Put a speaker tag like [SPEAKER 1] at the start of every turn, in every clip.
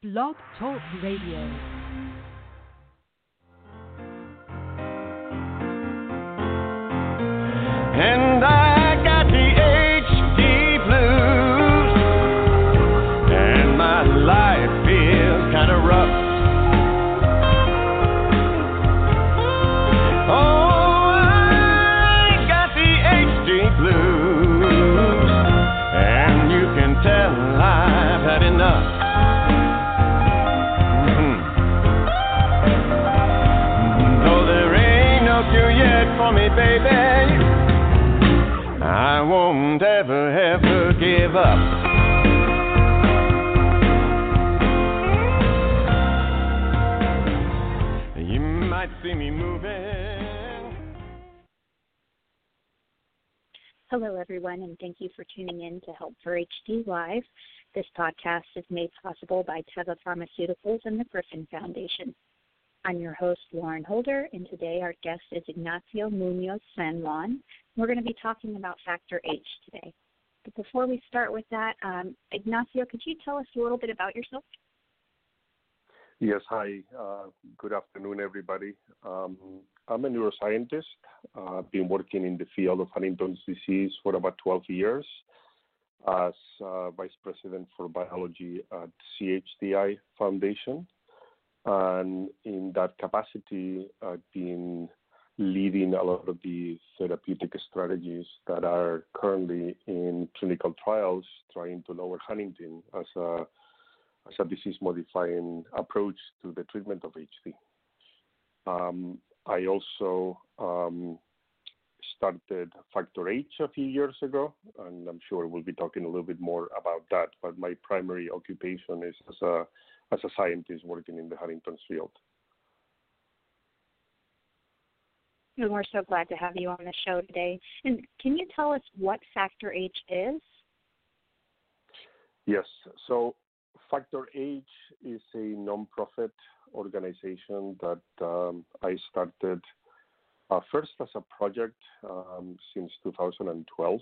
[SPEAKER 1] Blog Talk Radio.
[SPEAKER 2] For me, baby. I won't ever, ever give up. You might see me moving.
[SPEAKER 3] Hello, everyone, and thank you for tuning in to Help for HD Live. This podcast is made possible by Teva Pharmaceuticals and the Griffin Foundation. I'm your host, Lauren Holder, and today our guest is Ignacio Munoz San Juan. We're going to be talking about Factor H today. But before we start with that, um, Ignacio, could you tell us a little bit about yourself?
[SPEAKER 4] Yes, hi. Uh, good afternoon, everybody. Um, I'm a neuroscientist. Uh, I've been working in the field of Huntington's disease for about 12 years as uh, Vice President for Biology at CHDI Foundation. And in that capacity, I've been leading a lot of the therapeutic strategies that are currently in clinical trials trying to lower Huntingtin as a as a disease modifying approach to the treatment of HD. Um, I also um, started Factor H a few years ago, and I'm sure we'll be talking a little bit more about that. But my primary occupation is as a as a scientist working in the Huntington's field.
[SPEAKER 3] And we're so glad to have you on the show today. And can you tell us what Factor H is?
[SPEAKER 4] Yes. So Factor H is a nonprofit organization that um, I started uh, first as a project um, since 2012,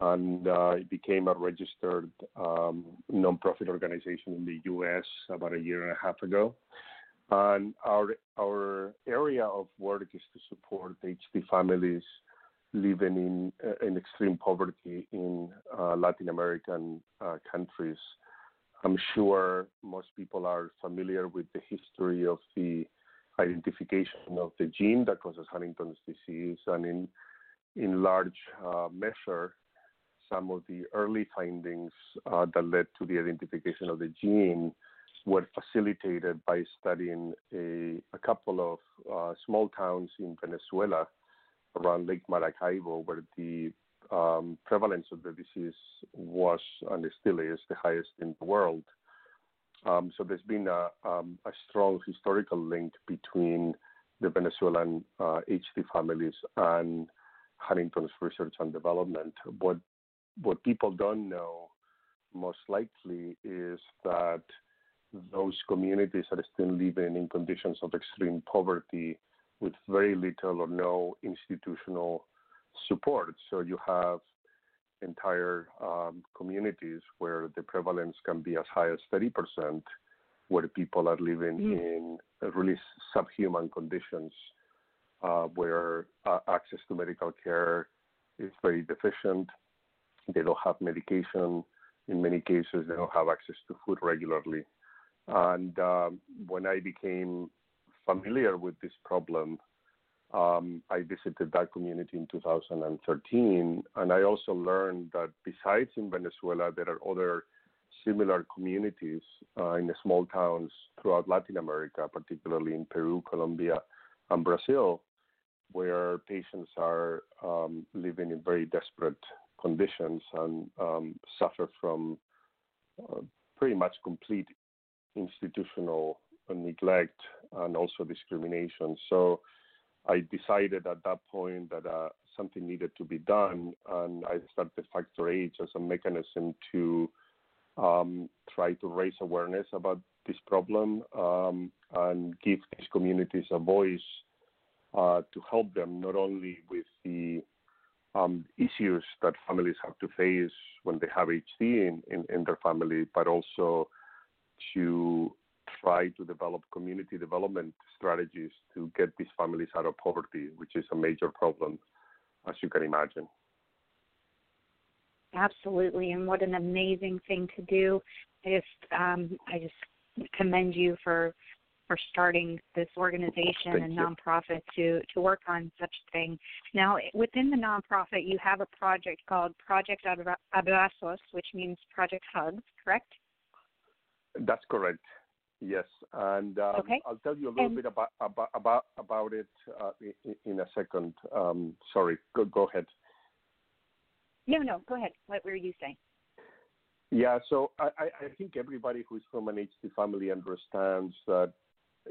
[SPEAKER 4] and uh, it became a registered um, nonprofit organization in the U.S. about a year and a half ago. And our our area of work is to support HD families living in uh, in extreme poverty in uh, Latin American uh, countries. I'm sure most people are familiar with the history of the identification of the gene that causes Huntington's disease, and in in large uh, measure, some of the early findings uh, that led to the identification of the gene were facilitated by studying a, a couple of uh, small towns in Venezuela around Lake Maracaibo, where the um, prevalence of the disease was and still is the highest in the world. Um, so there's been a, um, a, strong historical link between the Venezuelan uh, HD families and Huntington's research and development. What what people don't know most likely is that those communities are still living in conditions of extreme poverty with very little or no institutional support. So you have entire um, communities where the prevalence can be as high as 30%, where people are living mm. in really subhuman conditions, uh, where uh, access to medical care is very deficient. They don't have medication. In many cases, they don't have access to food regularly. And um, when I became familiar with this problem, um, I visited that community in 2013, and I also learned that besides in Venezuela, there are other similar communities uh, in small towns throughout Latin America, particularly in Peru, Colombia, and Brazil, where patients are um, living in very desperate conditions and um, suffer from uh, pretty much complete institutional neglect and also discrimination. So I decided at that point that uh, something needed to be done, and I started Factor H as a mechanism to um, try to raise awareness about this problem um, and give these communities a voice uh, to help them not only with the um, issues that families have to face when they have HD in, in, in their family, but also to try to develop community development strategies to get these families out of poverty, which is a major problem, as you can imagine.
[SPEAKER 3] Absolutely, and what an amazing thing to do. I just, um, I just commend you for for starting this organization
[SPEAKER 4] Thank
[SPEAKER 3] and
[SPEAKER 4] you.
[SPEAKER 3] nonprofit to to work on such thing. Now, within the nonprofit, you have a project called Project Abrazos, which means Project Hugs, correct?
[SPEAKER 4] That's correct. Yes, and um,
[SPEAKER 3] okay.
[SPEAKER 4] I'll tell you a little
[SPEAKER 3] and,
[SPEAKER 4] bit about about about, it uh, in, in, a second. Um, sorry, go go ahead.
[SPEAKER 3] No, no, go ahead. What were you saying?
[SPEAKER 4] Yeah, so I, I think everybody who's from an HD family understands that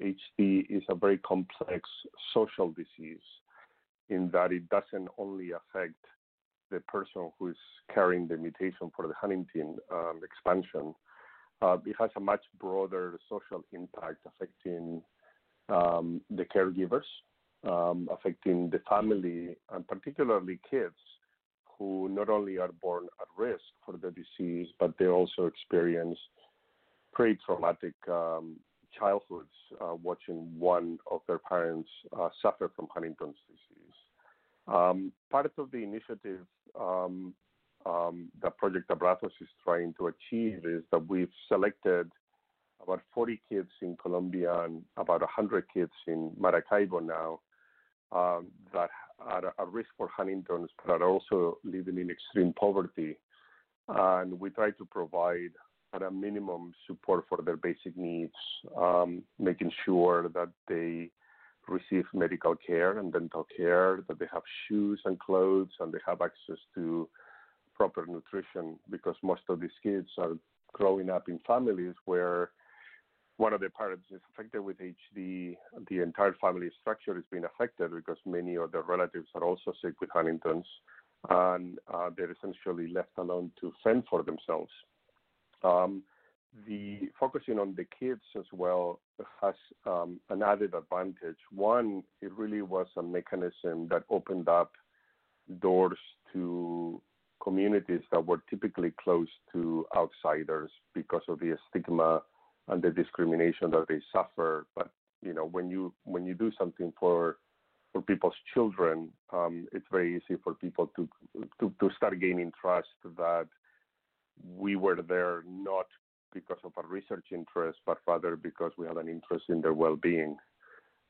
[SPEAKER 4] HD is a very complex social disease in that it doesn't only affect the person who is carrying the mutation for the Huntington um, expansion. Uh, it has a much broader social impact affecting um, the caregivers, um, affecting the family, and particularly kids who not only are born at risk for the disease, but they also experience pre traumatic um, childhoods uh, watching one of their parents uh, suffer from Huntington's disease. Um, part of the initiative um, um, that Project Abrazos is trying to achieve is that we've selected about 40 kids in Colombia and about 100 kids in Maracaibo now um, that are at risk for Huntington's, but are also living in extreme poverty. And we try to provide at a minimum support for their basic needs, um, making sure that they receive medical care and dental care, that they have shoes and clothes, and they have access to proper nutrition because most of these kids are growing up in families where one of the parents is affected with HD, the entire family structure is being affected because many of their relatives are also sick with Huntington's, and uh, they're essentially left alone to fend for themselves. Um, the focusing on the kids as well has um, an added advantage. One, it really was a mechanism that opened up doors to communities that were typically closed to outsiders because of the stigma and the discrimination that they suffer. But you know, when you when you do something for for people's children, um, it's very easy for people to, to to start gaining trust that we were there not because of a research interest, but rather because we had an interest in their well-being.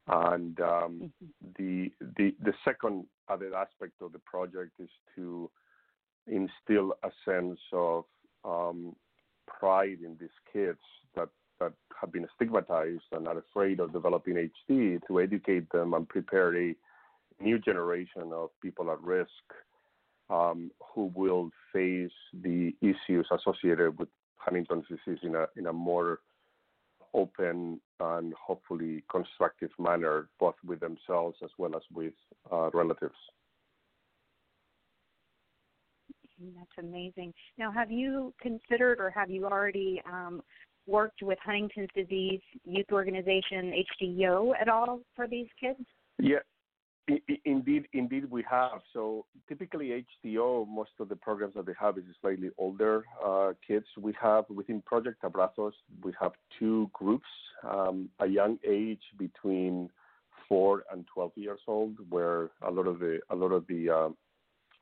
[SPEAKER 4] And um, mm-hmm. the the the second other aspect of the project is to instill a sense of um, pride in these kids that that have been stigmatized and are afraid of developing HD to educate them and prepare a new generation of people at risk um, who will face the issues associated with Huntington's disease in a in a more open and hopefully constructive manner, both with themselves as well as with uh, relatives.
[SPEAKER 3] That's amazing. Now, have you considered or have you already um, worked with Huntington's disease youth organization HDYO at all for these kids?
[SPEAKER 4] Yeah, Indeed, indeed, we have. So typically, HDYO, most of the programs that they have is slightly older uh, kids. We have within Project Abrazos, we have two groups: um, a young age between four and 12 years old, where a lot of the a lot of the uh,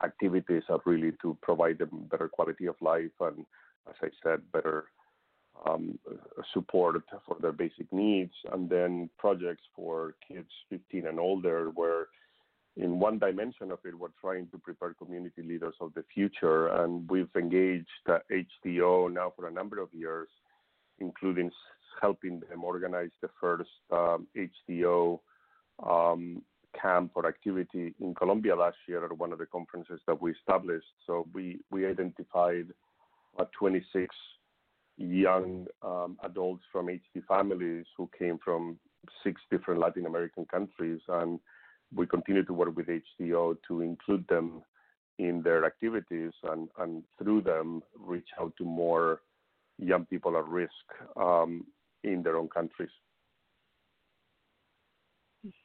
[SPEAKER 4] activities are really to provide them better quality of life and, as I said, better um, support for their basic needs, and then projects for kids 15 and older, where in one dimension of it, we're trying to prepare community leaders of the future. And we've engaged HDYO now for a number of years, including helping them organize the first um, HDYO um, camp or activity in Colombia last year at one of the conferences that we established. So we, we identified uh, 26 young um, adults from HD families who came from six different Latin American countries, and we continue to work with HDYO to include them in their activities and, and through them reach out to more young people at risk um, in their own countries.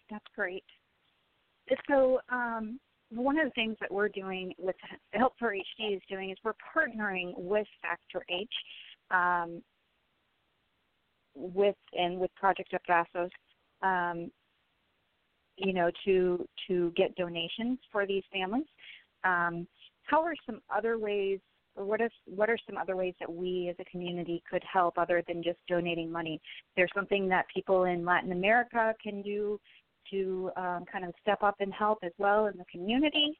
[SPEAKER 3] That's great. So, um, one of the things that we're doing with Help for HD is doing is we're partnering with Factor H um, with and with Project Abrazos, um, you know, to to get donations for these families. Um, how are some other ways, or what is what are some other ways that we as a community could help other than just donating money? There's something that people in Latin America can do to um, kind of step up and help as well in the community.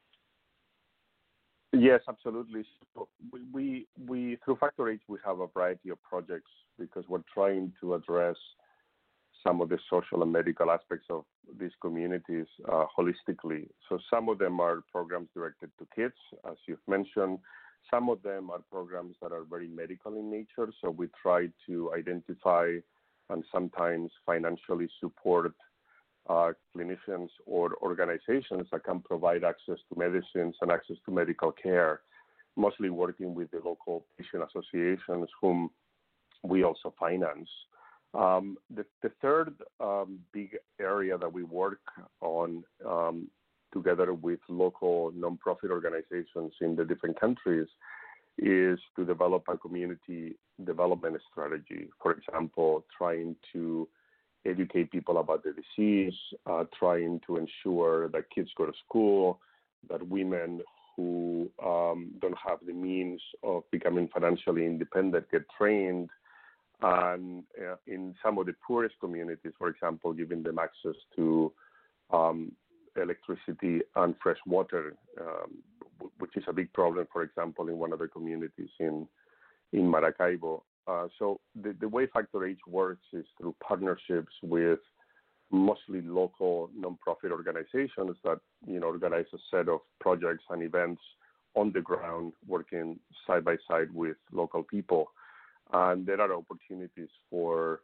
[SPEAKER 4] Yes, absolutely. So we, we, through Factor H we have a variety of projects because we're trying to address some of the social and medical aspects of these communities uh, holistically. So some of them are programs directed to kids, as you've mentioned. Some of them are programs that are very medical in nature. So we try to identify and sometimes financially support clinicians or organizations that can provide access to medicines and access to medical care, mostly working with the local patient associations whom we also finance. Um, the, the, third um, big area that we work on um, together with local nonprofit organizations in the different countries is to develop a community development strategy. For example, trying to educate people about the disease, uh, trying to ensure that kids go to school, that women who um, don't have the means of becoming financially independent get trained, and uh, in some of the poorest communities, for example, giving them access to um, electricity and fresh water, um, which is a big problem, for example, in one of the communities in in Maracaibo. Uh, so the, the way Factor H works is through partnerships with mostly local nonprofit organizations that you know organize a set of projects and events on the ground, working side by side with local people. And there are opportunities for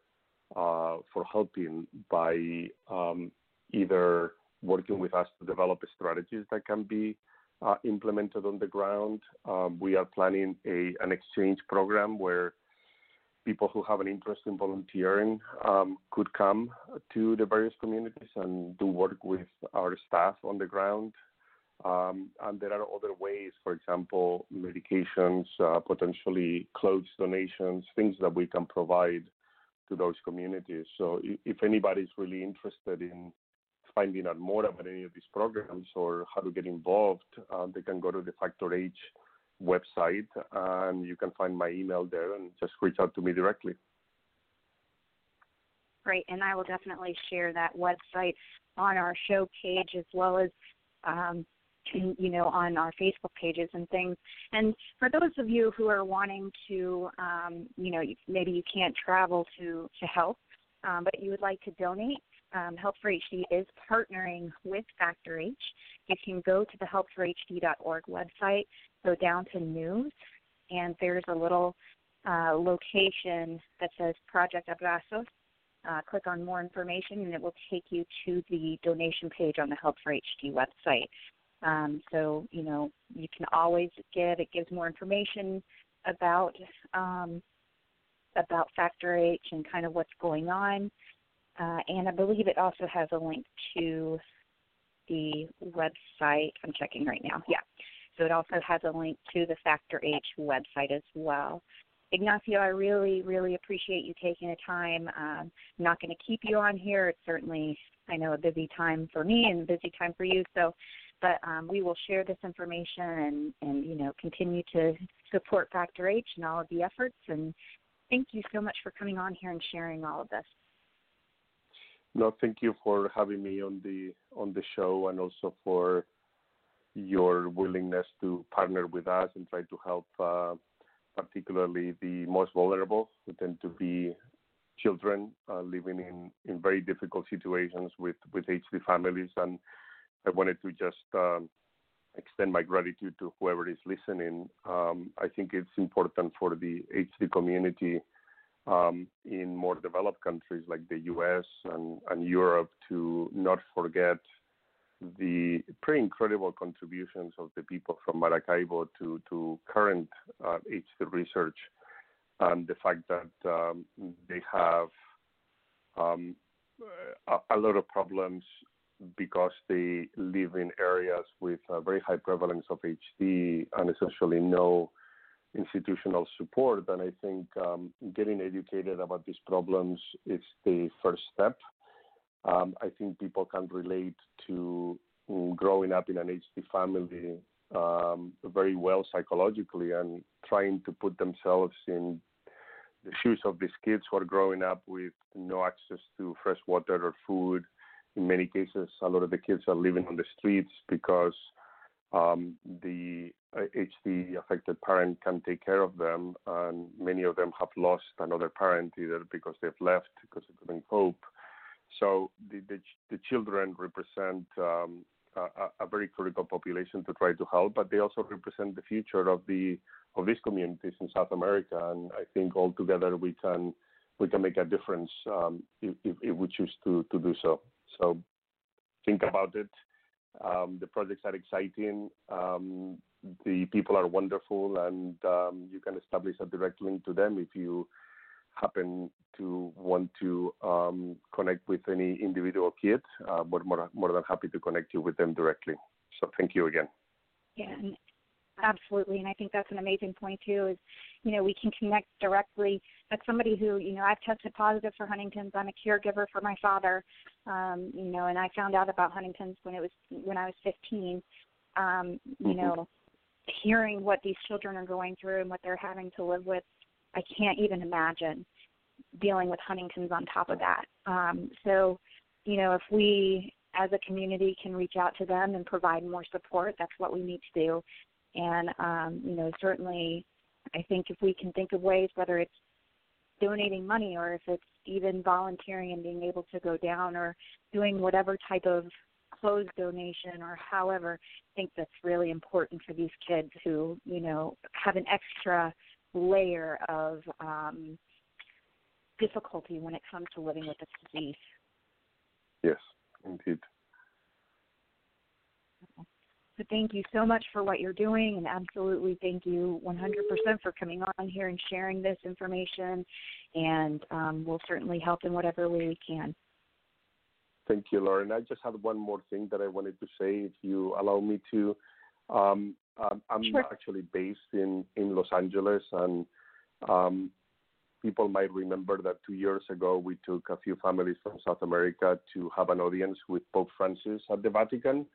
[SPEAKER 4] uh, for helping by um, either working with us to develop strategies that can be uh, implemented on the ground. Um, we are planning a an exchange program where people who have an interest in volunteering um, could come to the various communities and do work with our staff on the ground. Um, and there are other ways, for example, medications, uh, potentially clothes donations, things that we can provide to those communities. So if anybody's really interested in finding out more about any of these programs or how to get involved, uh, they can go to the Factor H website, and you can find my email there and just reach out to me directly.
[SPEAKER 3] Great, and I will definitely share that website on our show page as well as um, you know on our Facebook pages and things. And for those of you who are wanting to, um, you know, maybe you can't travel to to help, um, but you would like to donate, um, Help for HD is partnering with Factor H. You can go to the helpforhd.org website, go down to news, and there's a little uh, location that says Project Abrazos. Uh, click on more information, and it will take you to the donation page on the Help for HD website. Um, so you know you can always give. It gives more information about um, about Factor H and kind of what's going on. Uh, and I believe it also has a link to the website. I'm checking right now. Yeah. So it also has a link to the Factor H website as well. Ignacio, I really, really appreciate you taking the time. Um, I'm not going to keep you on here. It's certainly, I know, a busy time for me and a busy time for you. So, but um, we will share this information and, and you know continue to support Factor H and all of the efforts. And thank you so much for coming on here and sharing all of this.
[SPEAKER 4] No, thank you for having me on the on the show and also for your willingness to partner with us and try to help uh, particularly the most vulnerable who tend to be children uh, living in, very difficult situations with, with HD families. And I wanted to just um, extend my gratitude to whoever is listening. Um, I think it's important for the HD community um, in more developed countries like the US and, and Europe to not forget the pretty incredible contributions of the people from Maracaibo to, to current uh, HD research and the fact that um, they have um, a, a, lot of problems because they live in areas with a very high prevalence of HD and essentially no institutional support. And I think um, getting educated about these problems is the first step. Um, I think people can relate to mm, growing up in an HD family um, very well psychologically and trying to put themselves in the shoes of these kids who are growing up with no access to fresh water or food. In many cases, a lot of the kids are living on the streets because um, the HD uh, affected parent can take care of them, and many of them have lost another parent either because they've left because they couldn't cope. So the the, the children represent um, a, a, very critical population to try to help, but they also represent the future of the of these communities in South America, and I think all together we can we can make a difference um, if, if, if, we choose to, to do so. So think about it. Um, the projects are exciting. Um, the people are wonderful, and um, you can establish a direct link to them if you happen to want to um, connect with any individual kid. Uh, we're more, more than happy to connect you with them directly. So thank you again.
[SPEAKER 3] Yeah, absolutely and i think that's an amazing point too is you know we can connect directly as somebody who you know i've tested positive for huntington's i'm a caregiver for my father um you know and i found out about huntington's when it was when i was 15 um you mm-hmm. know hearing what these children are going through and what they're having to live with i can't even imagine dealing with huntington's on top of that um so you know if we as a community can reach out to them and provide more support that's what we need to do and um, you know, certainly, I think if we can think of ways, whether it's donating money or if it's even volunteering and being able to go down or doing whatever type of clothes donation or however, I think that's really important for these kids who you know have an extra layer of um, difficulty when it comes to living with this disease.
[SPEAKER 4] Yes, indeed.
[SPEAKER 3] So thank you so much for what you're doing, and absolutely thank you 100% for coming on here and sharing this information. And um, we'll certainly help in whatever way we can.
[SPEAKER 4] Thank you, Lauren. I just had one more thing that I wanted to say, if you allow me to. Um, um I'm
[SPEAKER 3] sure.
[SPEAKER 4] actually based in, in Los Angeles, and um, people might remember that two years ago we took a few families from South America to have an audience with Pope Francis at the Vatican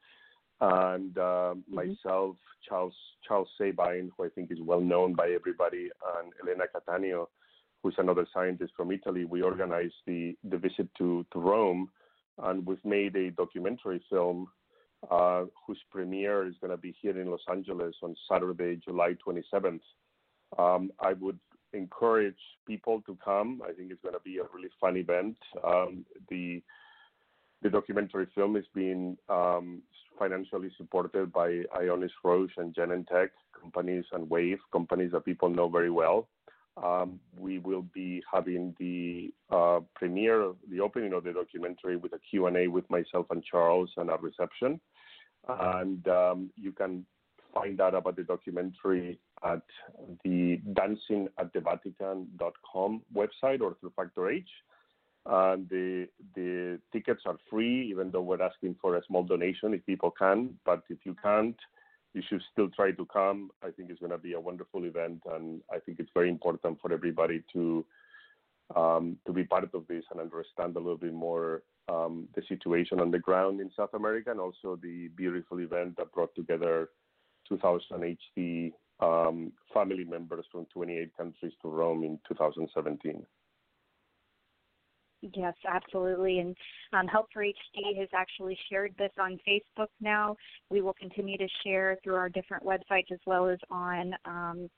[SPEAKER 4] and uh, mm-hmm. myself, Charles Charles Sabine, who I think is well known by everybody, and Elena Cattaneo, who's another scientist from Italy. We organized the the visit to to Rome, and we've made a documentary film uh, whose premiere is going to be here in Los Angeles on Saturday, July 27th. Um, I would encourage people to come. I think it's going to be a really fun event. Um, the the documentary film is being um, financially supported by Ionis Roche and Genentech companies and Wave companies that people know very well. Um, we will be having the uh, premiere, the opening of the documentary with a Q&A with myself and Charles and a reception. And um, you can find out about the documentary at the dancingatthevatican.com website or through Factor H. And the the tickets are free, even though we're asking for a small donation if people can. But if you can't, you should still try to come. I think it's going to be a wonderful event, and I think it's very important for everybody to um, to be part of this and understand a little bit more um, the situation on the ground in South America, and also the beautiful event that brought together 2,000 HD um, family members from 28 countries to Rome in 2017.
[SPEAKER 3] Yes, absolutely. And um, Help for HD has actually shared this on Facebook now. We will continue to share through our different websites as well as on um,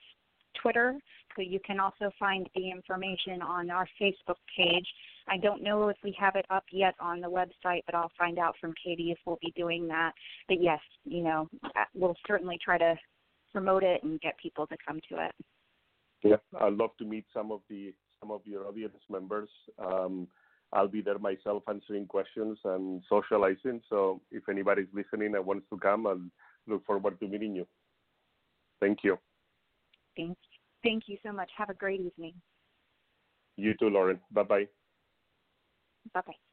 [SPEAKER 3] Twitter. So you can also find the information on our Facebook page. I don't know if we have it up yet on the website, but I'll find out from Katie if we'll be doing that. But yes, you know, uh, we'll certainly try to promote it and get people to come to it.
[SPEAKER 4] Yeah, I'd love to meet some of the some of your audience members. Um, I'll be there myself answering questions and socializing. So if anybody's listening and wants to come, I'll look forward to meeting you. Thank you.
[SPEAKER 3] Thank, thank you so much. Have a great evening.
[SPEAKER 4] You too, Lauren. Bye bye.
[SPEAKER 3] Bye bye.